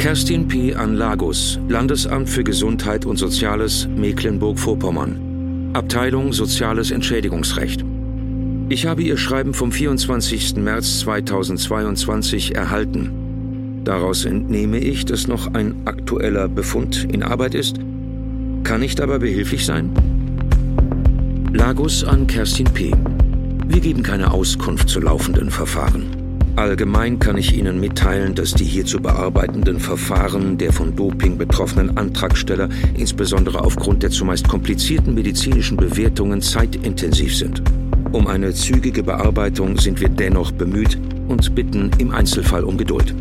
Kerstin P. an Lagos, Landesamt für Gesundheit und Soziales Mecklenburg-Vorpommern. Abteilung Soziales Entschädigungsrecht. Ich habe Ihr Schreiben vom 24. März 2022 erhalten. Daraus entnehme ich, dass noch ein aktueller Befund in Arbeit ist. Kann ich dabei behilflich sein? Lagos an Kerstin P. Wir geben keine Auskunft zu laufenden Verfahren. Allgemein kann ich Ihnen mitteilen, dass die hier zu bearbeitenden Verfahren der von Doping betroffenen Antragsteller insbesondere aufgrund der zumeist komplizierten medizinischen Bewertungen zeitintensiv sind. Um eine zügige Bearbeitung sind wir dennoch bemüht und bitten im Einzelfall um Geduld.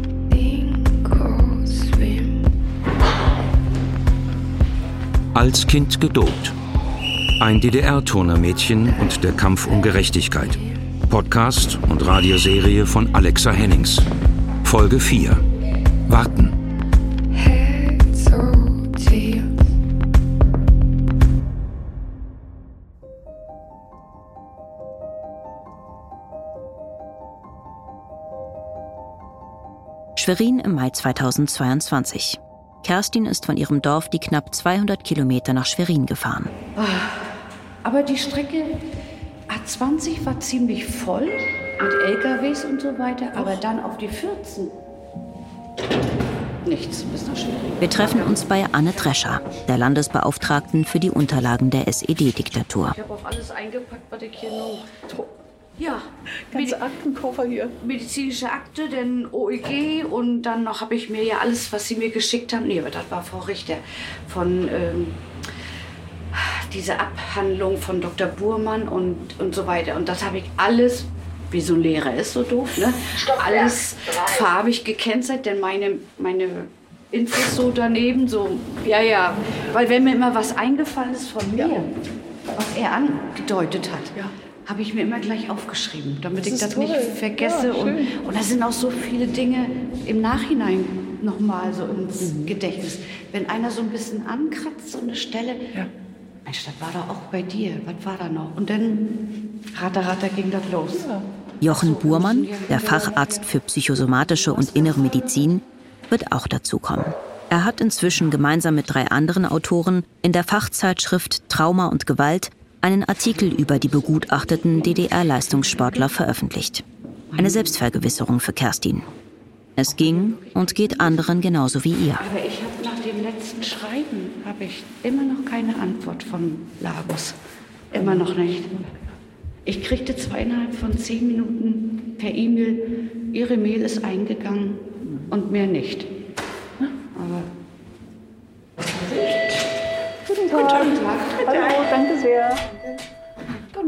Als Kind gedopt. Ein DDR-Turnermädchen und der Kampf um Gerechtigkeit. Podcast und Radioserie von Alexa Hennings. Folge 4. Warten. Schwerin im Mai 2022. Kerstin ist von ihrem Dorf die knapp 200 Kilometer nach Schwerin gefahren. Aber die Strecke A20 war ziemlich voll mit LKWs und so weiter, aber dann auf die 14. Nichts bis nach Schwerin. Wir treffen uns bei Anne Drescher, der Landesbeauftragten für die Unterlagen der SED-Diktatur. Ich habe auch alles eingepackt, was ich hier noch. Ja, Ganze Aktenkoffer hier. medizinische Akte, dann OEG und dann noch habe ich mir ja alles, was sie mir geschickt haben. Nee, aber das war Frau Richter von ähm, diese Abhandlung von Dr. Burmann und, und so weiter. Und das habe ich alles, wie so ein Lehrer ist, so doof, ne? Alles farbig gekennzeichnet, denn meine, meine Infos so daneben, so, ja, ja. Weil wenn mir immer was eingefallen ist von mir, was er angedeutet hat, Ja. habe ich mir immer gleich aufgeschrieben, damit ich ist das toll. nicht vergesse. Ja, und, und da sind auch so viele Dinge im Nachhinein nochmal so ins Gedächtnis. Wenn einer so ein bisschen ankratzt, so eine Stelle, Ja. Mensch, das war doch auch bei dir, was war da noch? Und dann, ratter, ratter, ging das los. Jochen Burmann, der Facharzt für psychosomatische und innere Medizin, wird auch dazukommen. Er hat inzwischen gemeinsam mit drei anderen Autoren in der Fachzeitschrift Trauma und Gewalt einen Artikel über die begutachteten DDR-Leistungssportler veröffentlicht. Eine Selbstvergewisserung für Kerstin. Es ging und geht anderen genauso wie ihr. Aber ich habe nach letzten Schreiben, habe ich immer noch keine Antwort von Lagos. Immer noch nicht. Ich kriegte zweieinhalb von zehn Minuten per E-Mail, Ihre Mail ist eingegangen und mehr nicht. Aber Guten Tag. Hallo, danke sehr.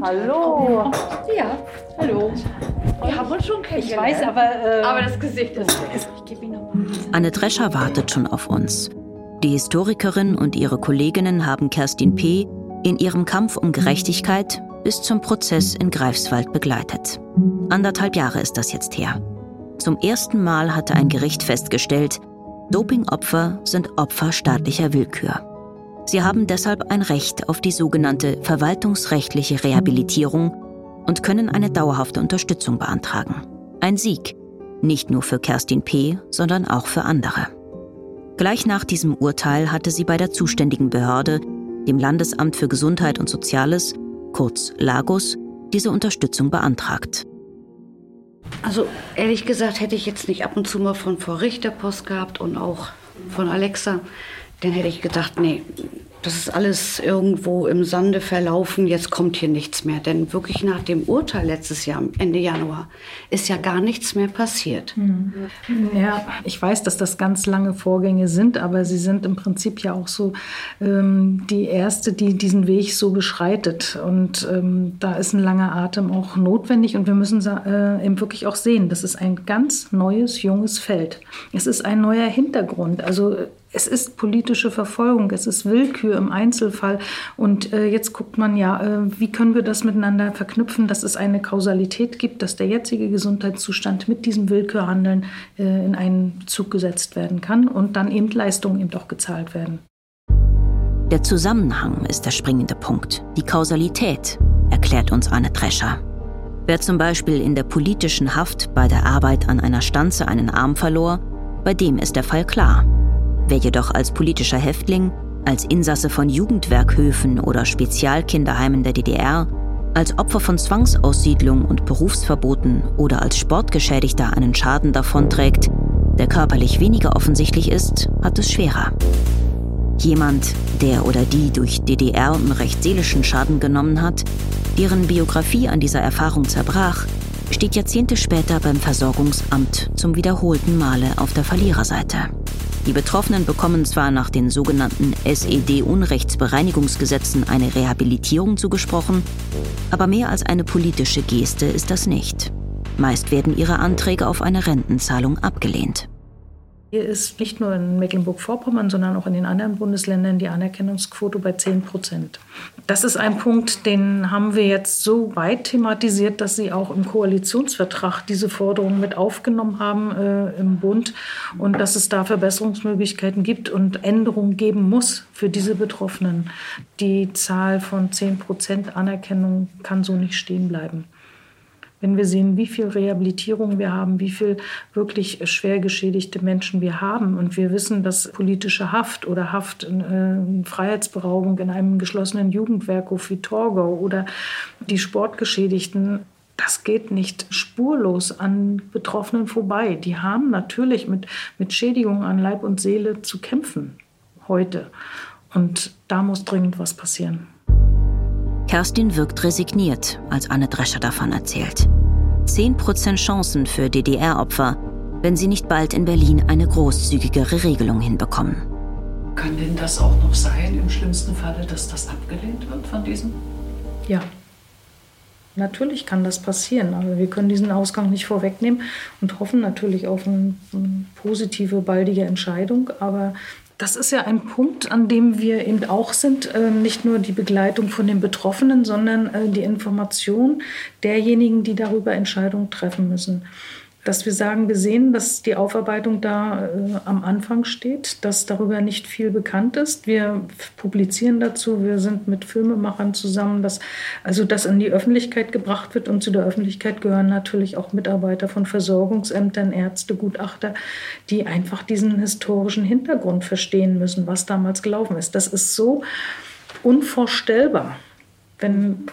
Hallo. ja, hallo. Wir haben uns schon Ich kennengelernt. weiß, aber. Äh, Aber das Gesicht ist. Ich. Anne Drescher wartet schon auf uns. Die Historikerin und ihre Kolleginnen haben Kerstin P. in ihrem Kampf um Gerechtigkeit bis zum Prozess in Greifswald begleitet. Anderthalb Jahre ist das jetzt her. Zum ersten Mal hatte ein Gericht festgestellt, Dopingopfer sind Opfer staatlicher Willkür. Sie haben deshalb ein Recht auf die sogenannte verwaltungsrechtliche Rehabilitierung und können eine dauerhafte Unterstützung beantragen. Ein Sieg, nicht nur für Kerstin P., sondern auch für andere. Gleich nach diesem Urteil hatte sie bei der zuständigen Behörde, dem Landesamt für Gesundheit und Soziales, kurz Lagos, diese Unterstützung beantragt. Also ehrlich gesagt hätte ich jetzt nicht ab und zu mal von Frau Richter Post gehabt und auch von Alexa, dann hätte ich gedacht, nee, das ist alles irgendwo im Sande verlaufen, jetzt kommt hier nichts mehr. Denn wirklich nach dem Urteil letztes Jahr, Ende Januar, ist ja gar nichts mehr passiert. Ja, ich weiß, dass das ganz lange Vorgänge sind, aber sie sind im Prinzip ja auch so ähm, die erste, die diesen Weg so beschreitet. Und ähm, da ist ein langer Atem auch notwendig und wir müssen äh, eben wirklich auch sehen, das ist ein ganz neues, junges Feld. Es ist ein neuer Hintergrund. Also es ist politische Verfolgung, es ist Willkür im Einzelfall. Und äh, jetzt guckt man ja, äh, wie können wir das miteinander verknüpfen, dass es eine Kausalität gibt, dass der jetzige Gesundheitszustand mit diesem Willkürhandeln äh, in einen Bezug gesetzt werden kann und dann eben Leistungen eben auch gezahlt werden. Der Zusammenhang ist der springende Punkt, die Kausalität, erklärt uns Anne Drescher. Wer zum Beispiel in der politischen Haft bei der Arbeit an einer Stanze einen Arm verlor, Bei dem ist der Fall klar. Wer jedoch als politischer Häftling, als Insasse von Jugendwerkhöfen oder Spezialkinderheimen der DDR, als Opfer von Zwangsaussiedlung und Berufsverboten oder als Sportgeschädigter einen Schaden davonträgt, der körperlich weniger offensichtlich ist, hat es schwerer. Jemand, der oder die durch DDR einen recht seelischen Schaden genommen hat, deren Biografie an dieser Erfahrung zerbrach, steht Jahrzehnte später beim Versorgungsamt zum wiederholten Male auf der Verliererseite. Die Betroffenen bekommen zwar nach den sogenannten SED-Unrechtsbereinigungsgesetzen eine Rehabilitierung zugesprochen, aber mehr als eine politische Geste ist das nicht. Meist werden ihre Anträge auf eine Rentenzahlung abgelehnt. Hier ist nicht nur in Mecklenburg-Vorpommern, sondern auch in den anderen Bundesländern die Anerkennungsquote bei 10 Prozent. Das ist ein Punkt, den haben wir jetzt so weit thematisiert, dass Sie auch im Koalitionsvertrag diese Forderung mit aufgenommen haben äh, im Bund und dass es da Verbesserungsmöglichkeiten gibt und Änderungen geben muss für diese Betroffenen. Die Zahl von 10 Prozent Anerkennung kann so nicht stehen bleiben. Wenn wir sehen, wie viel Rehabilitierung wir haben, wie viel wirklich schwer geschädigte Menschen wir haben und wir wissen, dass politische Haft oder Haft, äh, Freiheitsberaubung in einem geschlossenen Jugendwerkhof wie Torgau oder die Sportgeschädigten das geht nicht spurlos an Betroffenen vorbei. Die haben natürlich mit, mit Schädigungen an Leib und Seele zu kämpfen heute. Und da muss dringend was passieren. Kerstin wirkt resigniert, als Anne Drescher davon erzählt. 10% Chancen für DDR-Opfer, wenn sie nicht bald in Berlin eine großzügigere Regelung hinbekommen. Kann denn das auch noch sein, im schlimmsten Falle, dass das abgelehnt wird von diesem? Ja. Natürlich kann das passieren, aber wir können diesen Ausgang nicht vorwegnehmen und hoffen natürlich auf eine, eine positive, baldige Entscheidung. Aber das ist ja ein Punkt, an dem wir eben auch sind, äh, nicht nur die Begleitung von den Betroffenen, sondern äh, die Information derjenigen, die darüber Entscheidungen treffen müssen dass wir sagen, wir sehen, dass die Aufarbeitung da äh, am Anfang steht, dass darüber nicht viel bekannt ist. Wir publizieren dazu, wir sind mit Filmemachern zusammen, dass also das in die Öffentlichkeit gebracht wird und zu der Öffentlichkeit gehören natürlich auch Mitarbeiter von Versorgungsämtern, Ärzte, Gutachter, die einfach diesen historischen Hintergrund verstehen müssen, was damals gelaufen ist. Das ist so unvorstellbar wenn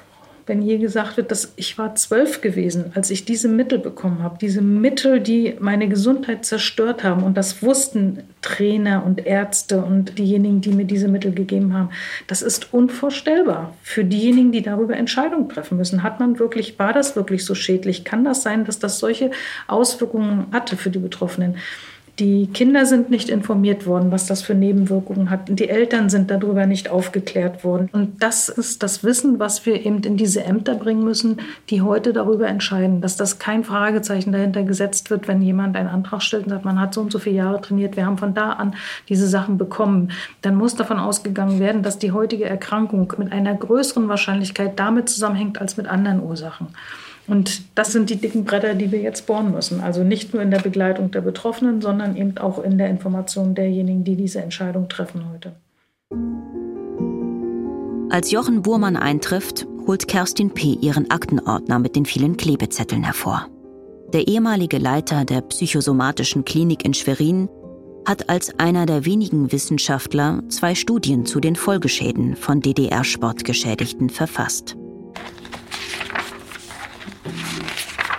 wenn hier gesagt wird, dass ich war zwölf gewesen, als ich diese Mittel bekommen habe, diese Mittel, die meine Gesundheit zerstört haben. Und das wussten Trainer und Ärzte und diejenigen, die mir diese Mittel gegeben haben. Das ist unvorstellbar für diejenigen, die darüber Entscheidungen treffen müssen. Hat man wirklich, war das wirklich so schädlich? Kann das sein, dass das solche Auswirkungen hatte für die Betroffenen? Die Kinder sind nicht informiert worden, was das für Nebenwirkungen hat. Die Eltern sind darüber nicht aufgeklärt worden. Und das ist das Wissen, was wir eben in diese Ämter bringen müssen, die heute darüber entscheiden, dass das kein Fragezeichen dahinter gesetzt wird, wenn jemand einen Antrag stellt und sagt, man hat so und so viele Jahre trainiert, wir haben von da an diese Sachen bekommen. Dann muss davon ausgegangen werden, dass die heutige Erkrankung mit einer größeren Wahrscheinlichkeit damit zusammenhängt als mit anderen Ursachen. Und das sind die dicken Bretter, die wir jetzt bohren müssen. Also nicht nur in der Begleitung der Betroffenen, sondern eben auch in der Information derjenigen, die diese Entscheidung treffen heute. Als Jochen Burmann eintrifft, holt Kerstin P. ihren Aktenordner mit den vielen Klebezetteln hervor. Der ehemalige Leiter der psychosomatischen Klinik in Schwerin hat als einer der wenigen Wissenschaftler zwei Studien zu den Folgeschäden von DDR-Sportgeschädigten verfasst.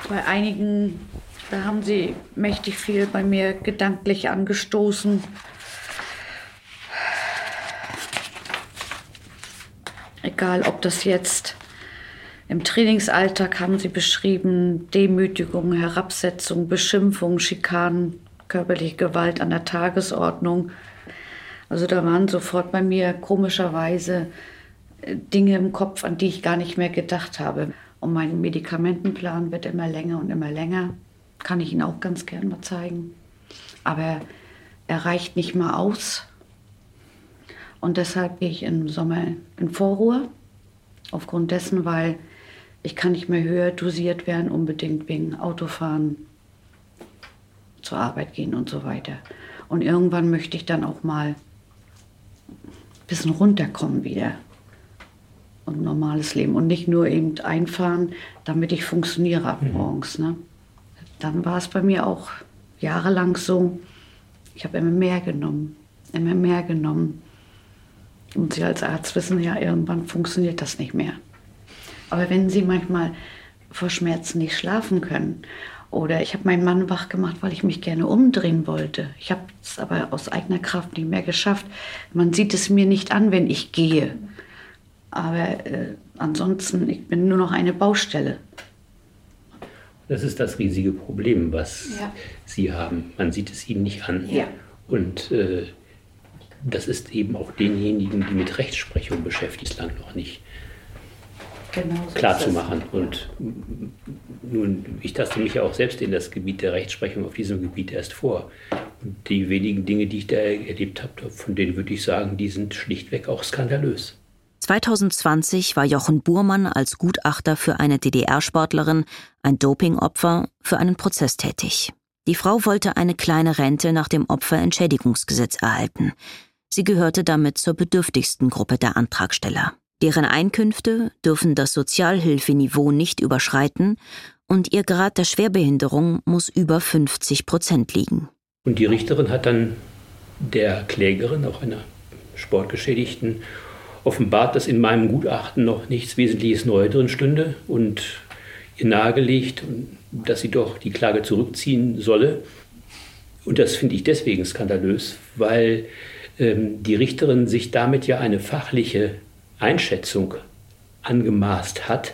Bei einigen, da haben sie mächtig viel bei mir gedanklich angestoßen. Egal, ob das jetzt im Trainingsalltag haben sie beschrieben, Demütigung, Herabsetzung, Beschimpfung, Schikanen, körperliche Gewalt an der Tagesordnung. Also da waren sofort bei mir komischerweise äh, Dinge im Kopf, an die ich gar nicht mehr gedacht habe. Und mein Medikamentenplan wird immer länger und immer länger. Kann ich Ihnen auch ganz gern mal zeigen. Aber er reicht nicht mal aus. Und deshalb gehe ich im Sommer in Vorruhe. Aufgrund dessen, weil ich kann nicht mehr höher dosiert werden, unbedingt wegen Autofahren, zur Arbeit gehen und so weiter. Und irgendwann möchte ich dann auch mal ein bisschen runterkommen wieder und normales Leben und nicht nur eben einfahren, damit ich funktioniere ab mhm. morgens. Ne? Dann war es bei mir auch jahrelang so, Ich habe immer mehr genommen, immer mehr genommen. Und Sie als Arzt wissen ja, irgendwann funktioniert das nicht mehr. Aber wenn Sie manchmal vor Schmerzen nicht schlafen können oder ich habe meinen Mann wach gemacht, weil ich mich gerne umdrehen wollte. Ich habe es aber aus eigener Kraft nicht mehr geschafft. Man sieht es mir nicht an, wenn ich gehe. Aber äh, ansonsten, ich bin nur noch eine Baustelle. Das ist das riesige Problem, was Ja. Sie haben. Man sieht es Ihnen nicht an. Ja. Und äh, das ist eben auch denjenigen, die mit Rechtsprechung beschäftigt, bislang noch nicht Genau so klar zu machen. Und nun, ich taste mich ja auch selbst in das Gebiet der Rechtsprechung auf diesem Gebiet erst vor. Und die wenigen Dinge, die ich da erlebt habe, von denen würde ich sagen, die sind schlichtweg auch skandalös. 2020 war Jochen Burmann als Gutachter für eine DDR-Sportlerin, ein Dopingopfer, für einen Prozess tätig. Die Frau wollte eine kleine Rente nach dem Opferentschädigungsgesetz erhalten. Sie gehörte damit zur bedürftigsten Gruppe der Antragsteller. Deren Einkünfte dürfen das Sozialhilfeniveau nicht überschreiten und ihr Grad der Schwerbehinderung muss über 50 Prozent liegen. Und die Richterin hat dann der Klägerin, auch einer Sportgeschädigten, offenbart, dass in meinem Gutachten noch nichts Wesentliches neu drin stünde und ihr nahegelegt, dass sie doch die Klage zurückziehen solle. Und das finde ich deswegen skandalös, weil ähm, die Richterin sich damit ja eine fachliche Einschätzung angemaßt hat,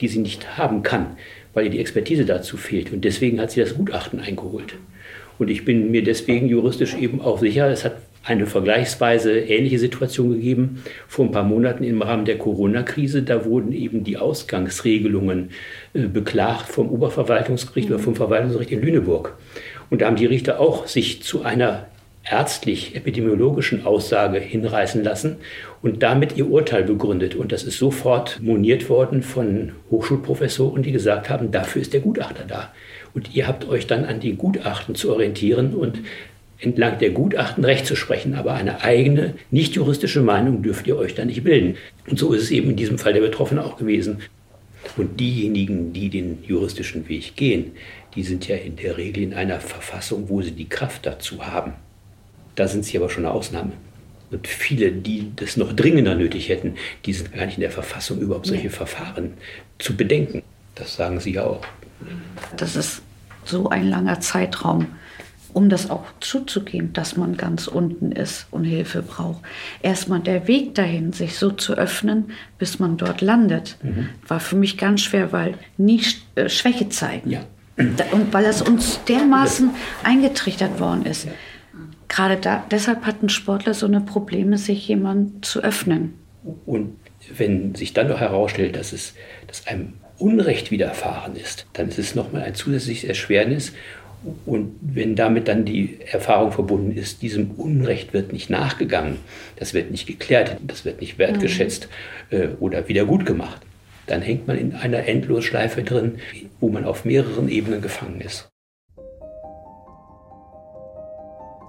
die sie nicht haben kann, weil ihr die Expertise dazu fehlt. Und deswegen hat sie das Gutachten eingeholt. Und ich bin mir deswegen juristisch eben auch sicher, es hat eine vergleichsweise ähnliche Situation gegeben vor ein paar Monaten im Rahmen der Corona-Krise. Da wurden eben die Ausgangsregelungen äh, beklagt vom Oberverwaltungsgericht oder vom Verwaltungsgericht in Lüneburg. Und da haben die Richter auch sich zu einer ärztlich-epidemiologischen Aussage hinreißen lassen und damit ihr Urteil begründet. Und das ist sofort moniert worden von Hochschulprofessoren, die gesagt haben, dafür ist der Gutachter da. Und ihr habt euch dann an die Gutachten zu orientieren und entlang der Gutachten Recht zu sprechen. Aber eine eigene, nicht juristische Meinung dürft ihr euch da nicht bilden. Und so ist es eben in diesem Fall der Betroffenen auch gewesen. Und diejenigen, die den juristischen Weg gehen, die sind ja in der Regel in einer Verfassung, wo sie die Kraft dazu haben. Da sind sie aber schon eine Ausnahme. Und viele, die das noch dringender nötig hätten, die sind gar nicht in der Verfassung, überhaupt solche Verfahren zu bedenken. Das sagen Sie ja auch. Das ist so ein langer Zeitraum, um das auch zuzugeben, dass man ganz unten ist und Hilfe braucht. Erstmal der Weg dahin, sich so zu öffnen, bis man dort landet, war für mich ganz schwer, weil nie äh, Schwäche zeigen. Ja. Und weil das uns dermaßen eingetrichtert worden ist. Gerade da, deshalb hatten Sportler so eine Probleme, sich jemand zu öffnen. Und wenn sich dann noch herausstellt, dass es dass einem Unrecht widerfahren ist, dann ist es nochmal ein zusätzliches Erschwernis. Und wenn damit dann die Erfahrung verbunden ist, diesem Unrecht wird nicht nachgegangen, das wird nicht geklärt, das wird nicht wertgeschätzt äh, oder wieder gut gemacht, dann hängt man in einer Endlosschleife drin, wo man auf mehreren Ebenen gefangen ist.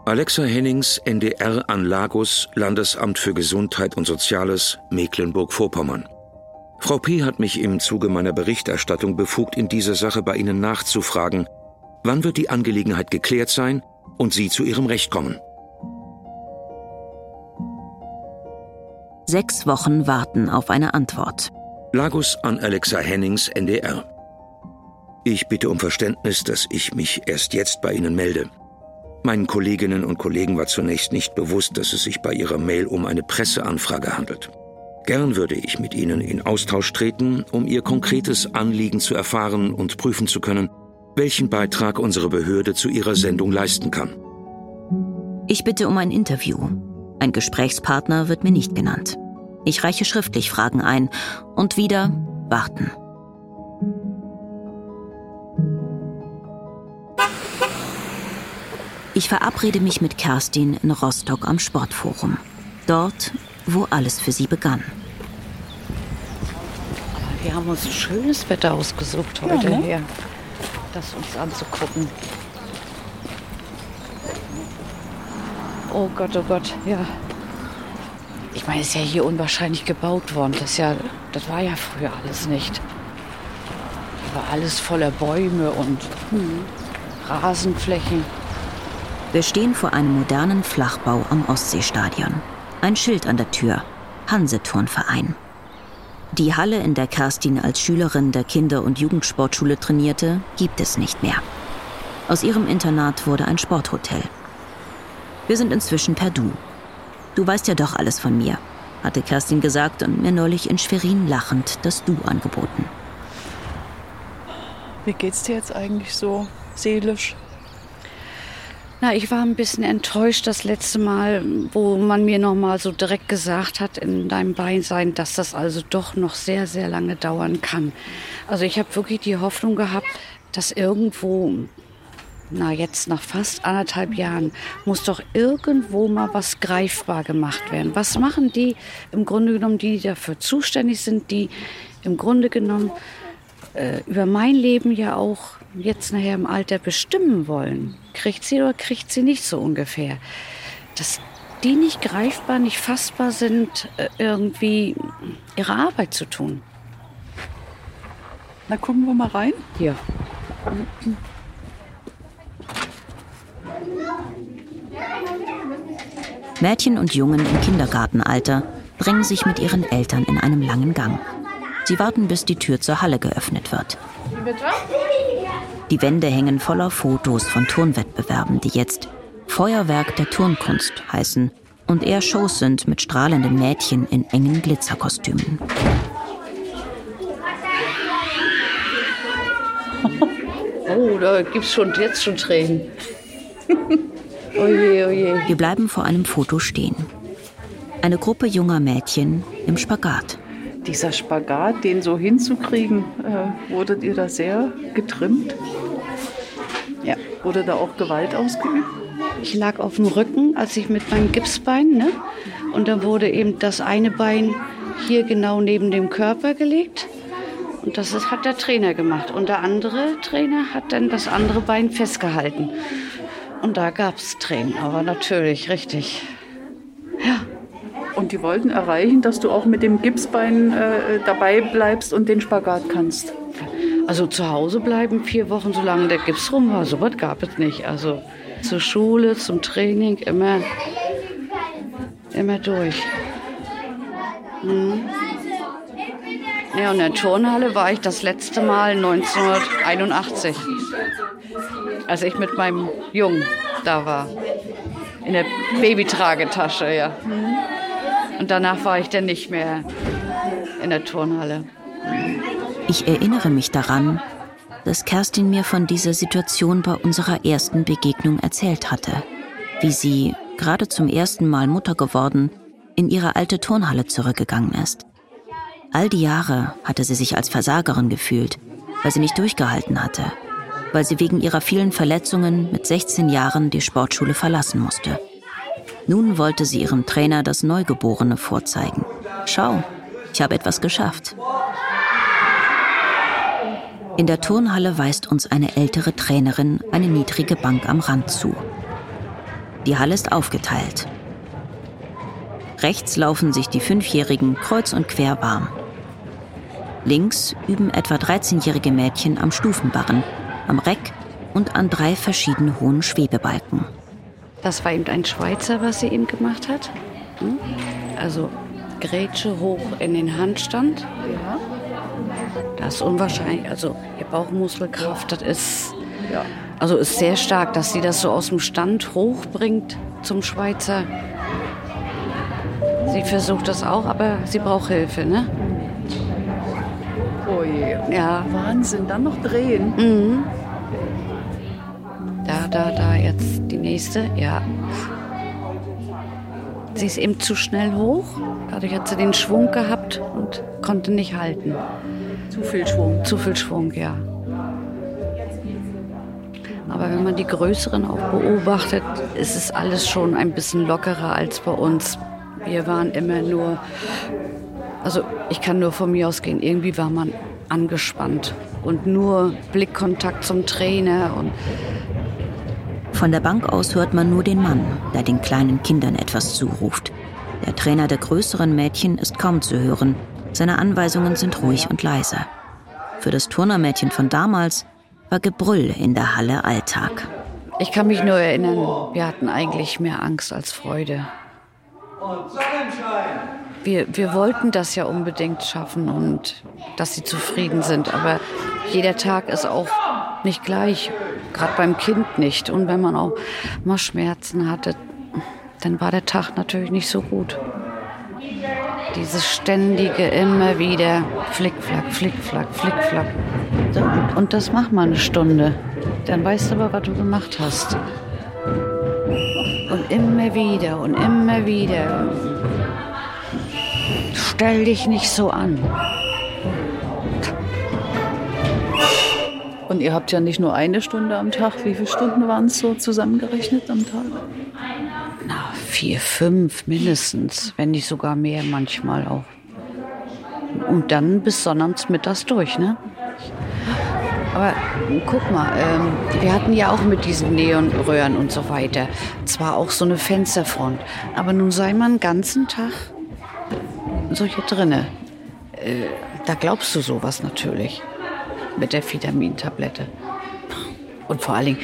Alexa Hennings, NDR an Lagos, Landesamt für Gesundheit und Soziales, Mecklenburg-Vorpommern. Frau P. hat mich im Zuge meiner Berichterstattung befugt, in dieser Sache bei Ihnen nachzufragen. Wann wird die Angelegenheit geklärt sein und Sie zu Ihrem Recht kommen? Sechs Wochen warten auf eine Antwort. Lagos an Alexa Hennings, NDR. Ich bitte um Verständnis, dass ich mich erst jetzt bei Ihnen melde. Meinen Kolleginnen und Kollegen war zunächst nicht bewusst, dass es sich bei Ihrer Mail um eine Presseanfrage handelt. Gern würde ich mit Ihnen in Austausch treten, um Ihr konkretes Anliegen zu erfahren und prüfen zu können, welchen Beitrag unsere Behörde zu Ihrer Sendung leisten kann. Ich bitte um ein Interview. Ein Gesprächspartner wird mir nicht genannt. Ich reiche schriftlich Fragen ein und wieder warten. Ich verabrede mich mit Kerstin in Rostock am Sportforum. Dort, wo alles für sie begann. Aber wir haben uns schönes Wetter ausgesucht heute hier, das uns anzugucken. Oh Gott, oh Gott, ja. Ich meine, es ist ja hier unwahrscheinlich gebaut worden. Das, ja, das war ja früher alles nicht. War alles voller Bäume und Rasenflächen. Wir stehen vor einem modernen Flachbau am Ostseestadion. Ein Schild an der Tür. Hanseturnverein. Die Halle, in der Kerstin als Schülerin der Kinder- und Jugendsportschule trainierte, gibt es nicht mehr. Aus ihrem Internat wurde ein Sporthotel. Wir sind inzwischen per Du. Du weißt ja doch alles von mir, hatte Kerstin gesagt und mir neulich in Schwerin lachend das Du angeboten. Wie geht's dir jetzt eigentlich so seelisch? Na, ich war ein bisschen enttäuscht das letzte Mal, wo man mir noch mal so direkt gesagt hat in deinem Beisein, dass das also doch noch sehr, sehr lange dauern kann. Also ich habe wirklich die Hoffnung gehabt, dass irgendwo, na jetzt nach fast anderthalb Jahren, muss doch irgendwo mal was greifbar gemacht werden. Was machen die im Grunde genommen, die dafür zuständig sind, die im Grunde genommen äh, über mein Leben ja auch jetzt nachher im Alter bestimmen wollen, kriegt sie oder kriegt sie nicht so ungefähr. Dass die nicht greifbar, nicht fassbar sind, äh, irgendwie ihre Arbeit zu tun. Na, gucken wir mal rein. Ja. Mädchen und Jungen im Kindergartenalter drängen sich mit ihren Eltern in einem langen Gang. Sie warten, bis die Tür zur Halle geöffnet wird. Die Wände hängen voller Fotos von Turnwettbewerben, die jetzt Feuerwerk der Turnkunst heißen und eher Shows sind mit strahlenden Mädchen in engen Glitzerkostümen. Oh, da gibt's schon jetzt schon Tränen. oje, oje. Wir bleiben vor einem Foto stehen. Eine Gruppe junger Mädchen im Spagat. Dieser Spagat, den so hinzukriegen, äh, wurdet ihr da sehr getrimmt? Ja. Wurde da auch Gewalt ausgeübt? Ich lag auf dem Rücken, als ich mit meinem Gipsbein, ne? Und dann wurde eben das eine Bein hier genau neben dem Körper gelegt. Und das ist, hat der Trainer gemacht. Und der andere Trainer hat dann das andere Bein festgehalten. Und da gab es Tränen, aber natürlich, richtig. Und die wollten erreichen, dass du auch mit dem Gipsbein äh, dabei bleibst und den Spagat kannst. Also zu Hause bleiben vier Wochen, solange der Gips rum war, so was gab es nicht. Also zur Schule, zum Training, immer, immer durch. Mhm. Ja, und in der Turnhalle war ich das letzte Mal 1981, als ich mit meinem Jungen da war. In der Babytragetasche, ja. Und danach war ich dann nicht mehr in der Turnhalle. Ich erinnere mich daran, dass Kerstin mir von dieser Situation bei unserer ersten Begegnung erzählt hatte, wie sie, gerade zum ersten Mal Mutter geworden, in ihre alte Turnhalle zurückgegangen ist. All die Jahre hatte sie sich als Versagerin gefühlt, weil sie nicht durchgehalten hatte, weil sie wegen ihrer vielen Verletzungen mit 16 Jahren die Sportschule verlassen musste. Nun wollte sie ihrem Trainer das Neugeborene vorzeigen. Schau, ich habe etwas geschafft. In der Turnhalle weist uns eine ältere Trainerin eine niedrige Bank am Rand zu. Die Halle ist aufgeteilt. Rechts laufen sich die Fünfjährigen kreuz und quer warm. Links üben etwa 13-jährige Mädchen am Stufenbarren, am Reck und an drei verschiedenen hohen Schwebebalken. Das war eben ein Schweizer, was sie eben gemacht hat. Hm? Also Grätsche hoch in den Handstand. Ja. Das ist unwahrscheinlich. Also ihr Bauchmuskelkraft, das ist, Ja. also ist sehr stark, dass sie das so aus dem Stand hochbringt zum Schweizer. Sie versucht das auch, aber sie braucht Hilfe, ne? Oh je. Ja. Wahnsinn, dann noch drehen. Mhm. Da, da, da, jetzt die nächste, ja. Sie ist eben zu schnell hoch. Dadurch hat sie den Schwung gehabt und konnte nicht halten. Zu viel Schwung. Zu viel Schwung, ja. Aber wenn man die Größeren auch beobachtet, ist es alles schon ein bisschen lockerer als bei uns. Wir waren immer nur, also ich kann nur von mir ausgehen, irgendwie war man angespannt und nur Blickkontakt zum Trainer und Von der Bank aus hört man nur den Mann, der den kleinen Kindern etwas zuruft. Der Trainer der größeren Mädchen ist kaum zu hören. Seine Anweisungen sind ruhig und leise. Für das Turnermädchen von damals war Gebrüll in der Halle Alltag. Ich kann mich nur erinnern, wir hatten eigentlich mehr Angst als Freude. Wir, wir wollten das ja unbedingt schaffen und dass sie zufrieden sind. Aber jeder Tag ist auch nicht gleich, gerade beim Kind nicht. Und wenn man auch mal Schmerzen hatte, dann war der Tag natürlich nicht so gut. Dieses ständige immer wieder Flickflack, Flickflack, Flickflack. Und das macht man eine Stunde. Dann weißt du aber, was du gemacht hast. Und immer wieder und immer wieder. Stell dich nicht so an. Und ihr habt ja nicht nur eine Stunde am Tag. Wie viele Stunden waren es so zusammengerechnet am Tag? Na, vier, fünf mindestens, wenn nicht sogar mehr manchmal auch. Und dann bis sonnabends mittags durch, ne? Aber guck mal, ähm, wir hatten ja auch mit diesen Neonröhren und so weiter zwar auch so eine Fensterfront, aber nun sei man den ganzen Tag so hier drinne. Äh, da glaubst du sowas natürlich mit der Vitamintablette. Und vor allen Dingen,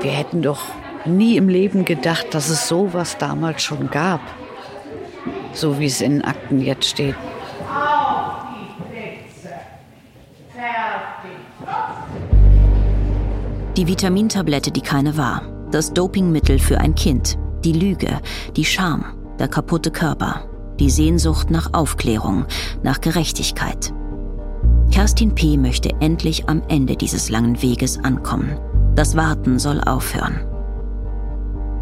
wir hätten doch nie im Leben gedacht, dass es sowas damals schon gab. So wie es in den Akten jetzt steht. Die Vitamintablette, die keine war. Das Dopingmittel für ein Kind. Die Lüge, die Scham, der kaputte Körper. Die Sehnsucht nach Aufklärung, nach Gerechtigkeit. Kerstin P. möchte endlich am Ende dieses langen Weges ankommen. Das Warten soll aufhören.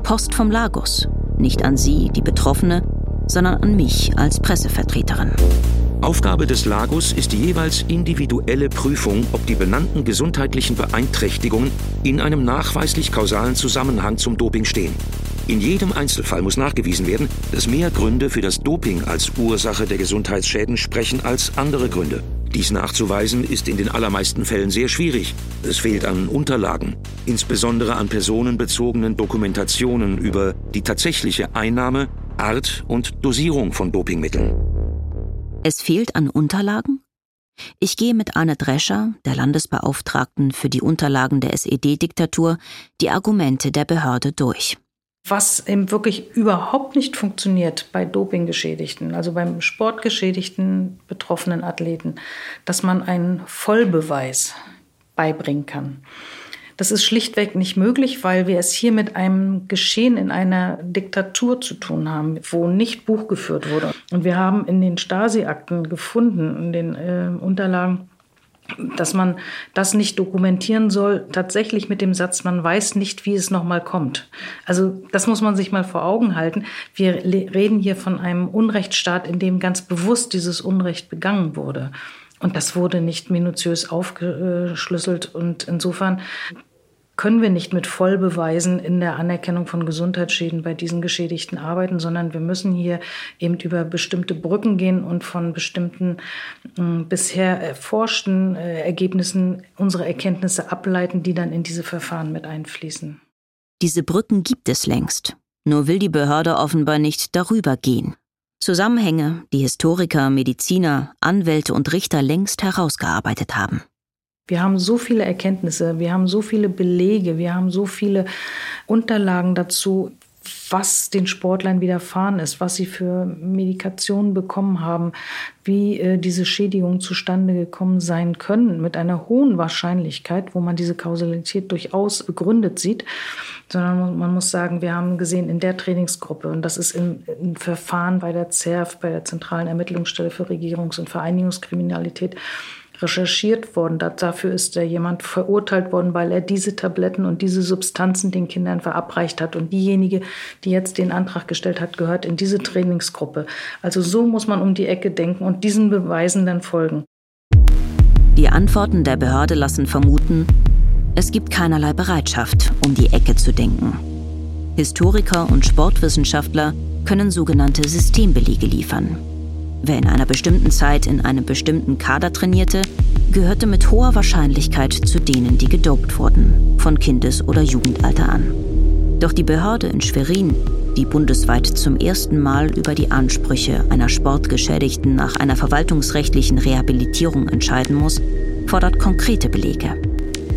Post vom Lagos. Nicht an Sie, die Betroffene, sondern an mich als Pressevertreterin. Aufgabe des Lagos ist die jeweils individuelle Prüfung, ob die benannten gesundheitlichen Beeinträchtigungen in einem nachweislich kausalen Zusammenhang zum Doping stehen. In jedem Einzelfall muss nachgewiesen werden, dass mehr Gründe für das Doping als Ursache der Gesundheitsschäden sprechen als andere Gründe. Dies nachzuweisen ist in den allermeisten Fällen sehr schwierig. Es fehlt an Unterlagen, insbesondere an personenbezogenen Dokumentationen über die tatsächliche Einnahme, Art und Dosierung von Dopingmitteln. Es fehlt an Unterlagen? Ich gehe mit Arne Drescher, der Landesbeauftragten für die Unterlagen der SED-Diktatur, die Argumente der Behörde durch. Was eben wirklich überhaupt nicht funktioniert bei Dopinggeschädigten, also beim sportgeschädigten betroffenen Athleten, dass man einen Vollbeweis beibringen kann. Das ist schlichtweg nicht möglich, weil wir es hier mit einem Geschehen in einer Diktatur zu tun haben, wo nicht Buch geführt wurde. Und wir haben in den Stasi-Akten gefunden, in den äh, Unterlagen, dass man das nicht dokumentieren soll, tatsächlich mit dem Satz, man weiß nicht, wie es nochmal kommt. Also das muss man sich mal vor Augen halten. Wir reden hier von einem Unrechtsstaat, in dem ganz bewusst dieses Unrecht begangen wurde. Und das wurde nicht minutiös aufgeschlüsselt. Und insofern können wir nicht mit Vollbeweisen in der Anerkennung von Gesundheitsschäden bei diesen Geschädigten arbeiten, sondern wir müssen hier eben über bestimmte Brücken gehen und von bestimmten äh, bisher erforschten äh, Ergebnissen unsere Erkenntnisse ableiten, die dann in diese Verfahren mit einfließen. Diese Brücken gibt es längst. Nur will die Behörde offenbar nicht darüber gehen. Zusammenhänge, die Historiker, Mediziner, Anwälte und Richter längst herausgearbeitet haben. Wir haben so viele Erkenntnisse, wir haben so viele Belege, wir haben so viele Unterlagen dazu, was den Sportlern widerfahren ist, was sie für Medikationen bekommen haben, wie äh, diese Schädigungen zustande gekommen sein können, mit einer hohen Wahrscheinlichkeit, wo man diese Kausalität durchaus begründet sieht. Sondern man muss sagen, wir haben gesehen in der Trainingsgruppe, und das ist im, im Verfahren bei der ZERF, bei der Zentralen Ermittlungsstelle für Regierungs- und Vereinigungskriminalität, recherchiert worden. Dafür ist da jemand verurteilt worden, weil er diese Tabletten und diese Substanzen den Kindern verabreicht hat. Und diejenige, die jetzt den Antrag gestellt hat, gehört in diese Trainingsgruppe. Also so muss man um die Ecke denken und diesen Beweisen dann folgen. Die Antworten der Behörde lassen vermuten, es gibt keinerlei Bereitschaft, um die Ecke zu denken. Historiker und Sportwissenschaftler können sogenannte Systembelege liefern, Wer in einer bestimmten Zeit in einem bestimmten Kader trainierte, gehörte mit hoher Wahrscheinlichkeit zu denen, die gedopt wurden, von Kindes- oder Jugendalter an. Doch die Behörde in Schwerin, die bundesweit zum ersten Mal über die Ansprüche einer Sportgeschädigten nach einer verwaltungsrechtlichen Rehabilitierung entscheiden muss, fordert konkrete Belege.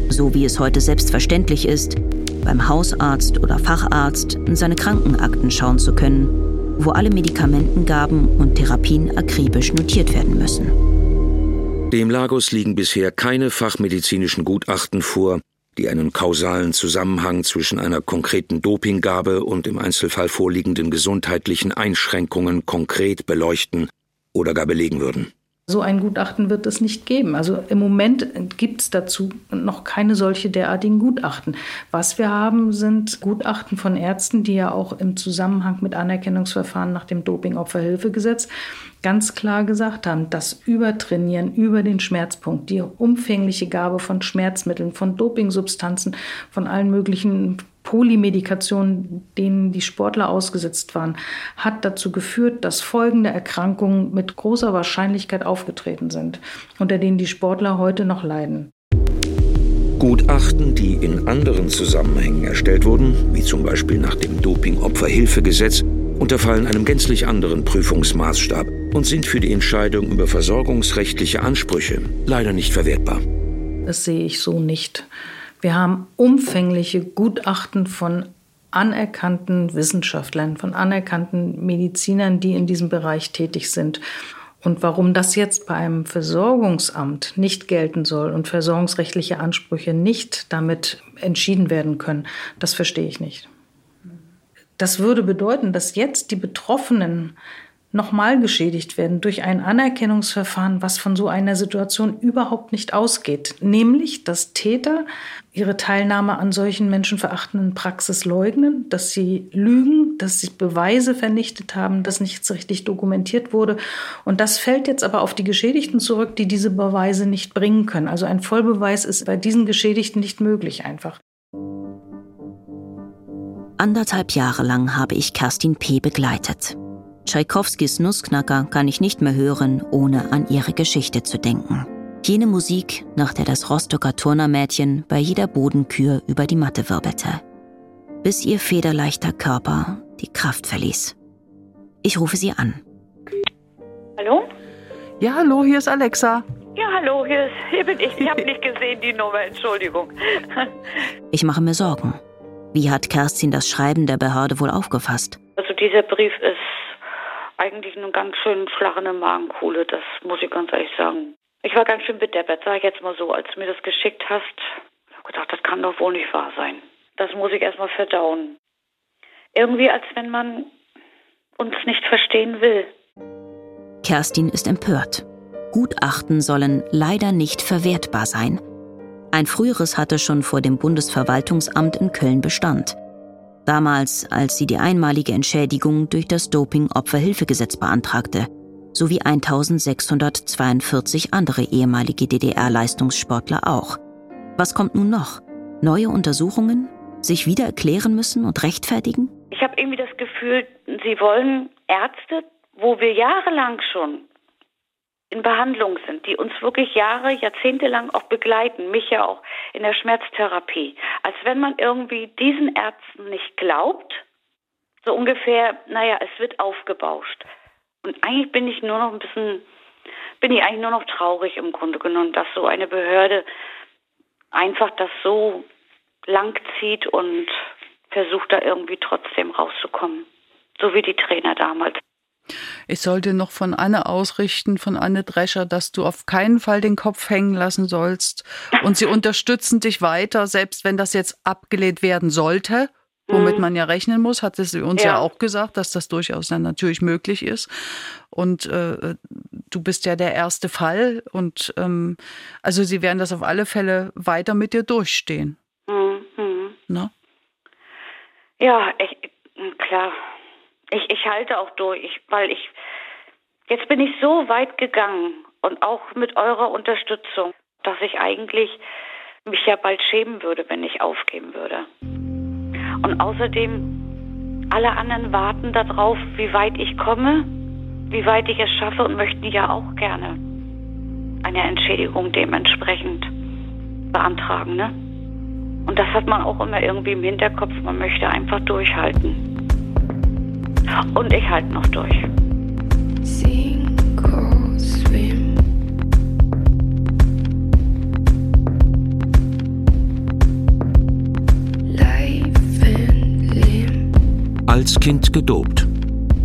So wie es heute selbstverständlich ist, beim Hausarzt oder Facharzt in seine Krankenakten schauen zu können, wo alle Medikamentengaben und Therapien akribisch notiert werden müssen. Dem Lagos liegen bisher keine fachmedizinischen Gutachten vor, die einen kausalen Zusammenhang zwischen einer konkreten Dopinggabe und im Einzelfall vorliegenden gesundheitlichen Einschränkungen konkret beleuchten oder gar belegen würden. So ein Gutachten wird es nicht geben. Also im Moment gibt es dazu noch keine solche derartigen Gutachten. Was wir haben, sind Gutachten von Ärzten, die ja auch im Zusammenhang mit Anerkennungsverfahren nach dem Doping-Opferhilfegesetz ganz klar gesagt haben, das Übertrainieren über den Schmerzpunkt, die umfängliche Gabe von Schmerzmitteln, von Dopingsubstanzen, von allen möglichen Polymedikationen, denen die Sportler ausgesetzt waren, hat dazu geführt, dass folgende Erkrankungen mit großer Wahrscheinlichkeit aufgetreten sind, unter denen die Sportler heute noch leiden. Gutachten, die in anderen Zusammenhängen erstellt wurden, wie zum Beispiel nach dem Doping-Opferhilfegesetz, unterfallen einem gänzlich anderen Prüfungsmaßstab und sind für die Entscheidung über versorgungsrechtliche Ansprüche leider nicht verwertbar. Das sehe ich so nicht. Wir haben umfängliche Gutachten von anerkannten Wissenschaftlern, von anerkannten Medizinern, die in diesem Bereich tätig sind. Und warum das jetzt bei einem Versorgungsamt nicht gelten soll und versorgungsrechtliche Ansprüche nicht damit entschieden werden können, das verstehe ich nicht. Das würde bedeuten, dass jetzt die Betroffenen nochmal geschädigt werden durch ein Anerkennungsverfahren, was von so einer Situation überhaupt nicht ausgeht. Nämlich, dass Täter ihre Teilnahme an solchen menschenverachtenden Praxis leugnen, dass sie lügen, dass sie Beweise vernichtet haben, dass nichts richtig dokumentiert wurde. Und das fällt jetzt aber auf die Geschädigten zurück, die diese Beweise nicht bringen können. Also ein Vollbeweis ist bei diesen Geschädigten nicht möglich einfach. Anderthalb Jahre lang habe ich Kerstin P. begleitet. Tschaikowskis Nussknacker kann ich nicht mehr hören, ohne an ihre Geschichte zu denken. Jene Musik, nach der das Rostocker Turnermädchen bei jeder Bodenkür über die Matte wirbelte. Bis ihr federleichter Körper die Kraft verließ. Ich rufe sie an. Hallo? Ja, hallo, hier ist Alexa. Ja, hallo, hier, ist, hier bin ich. Ich habe nicht gesehen, die Nummer, Entschuldigung. Ich mache mir Sorgen. Wie hat Kerstin das Schreiben der Behörde wohl aufgefasst? Also dieser Brief ist eigentlich eine ganz schön schlagende Magenkuhle, das muss ich ganz ehrlich sagen. Ich war ganz schön bedeppert, sag ich jetzt mal so, als du mir das geschickt hast. Ich habe gedacht, das kann doch wohl nicht wahr sein. Das muss ich erstmal verdauen. Irgendwie, als wenn man uns nicht verstehen will. Kerstin ist empört. Gutachten sollen leider nicht verwertbar sein. Ein früheres hatte schon vor dem Bundesverwaltungsamt in Köln Bestand. Damals, als sie die einmalige Entschädigung durch das Doping-Opferhilfegesetz beantragte, sowie 1642 andere ehemalige DDR-Leistungssportler auch. Was kommt nun noch? Neue Untersuchungen? Sich wieder erklären müssen und rechtfertigen? Ich habe irgendwie das Gefühl, sie wollen Ärzte, wo wir jahrelang schon in Behandlung sind, die uns wirklich Jahre, Jahrzehnte lang auch begleiten, mich ja auch in der Schmerztherapie, als wenn man irgendwie diesen Ärzten nicht glaubt, so ungefähr, naja, es wird aufgebauscht. Und eigentlich bin ich nur noch ein bisschen, bin ich eigentlich nur noch traurig im Grunde genommen, dass so eine Behörde einfach das so lang zieht und versucht da irgendwie trotzdem rauszukommen. So wie die Trainer damals. Ich sollte noch von Anne ausrichten, von Anne Drescher, dass du auf keinen Fall den Kopf hängen lassen sollst. Und sie unterstützen dich weiter, selbst wenn das jetzt abgelehnt werden sollte, womit mhm. man ja rechnen muss, hat sie uns ja. ja. auch gesagt, dass das durchaus dann natürlich möglich ist. Und äh, du bist ja der erste Fall. Und ähm, also sie werden das auf alle Fälle weiter mit dir durchstehen. Mhm. Ne? Ja, ich, klar. Ich, ich halte auch durch, weil ich, jetzt bin ich so weit gegangen und auch mit eurer Unterstützung, dass ich eigentlich mich ja bald schämen würde, wenn ich aufgeben würde. Und außerdem, alle anderen warten darauf, wie weit ich komme, wie weit ich es schaffe und möchten ja auch gerne eine Entschädigung dementsprechend beantragen. Ne? Und das hat man auch immer irgendwie im Hinterkopf, man möchte einfach durchhalten. Und ich halte noch durch. Als Kind gedopt.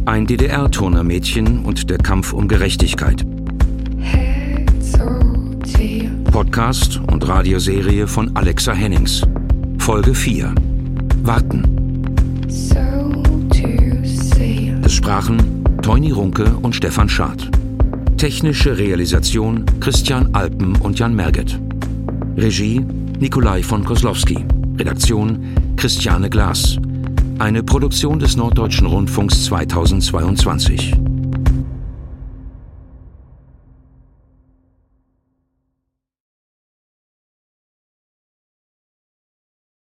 Ein DDR-Turnermädchen und der Kampf um Gerechtigkeit. Podcast und Radioserie von Alexa Hennings. Folge 4. Warten. Sprachen Teuni Runke und Stefan Schad. Technische Realisation Christian Alpen und Jan Merget. Regie Nikolai von Koslowski. Redaktion Christiane Glas. Eine Produktion des Norddeutschen Rundfunks 2022.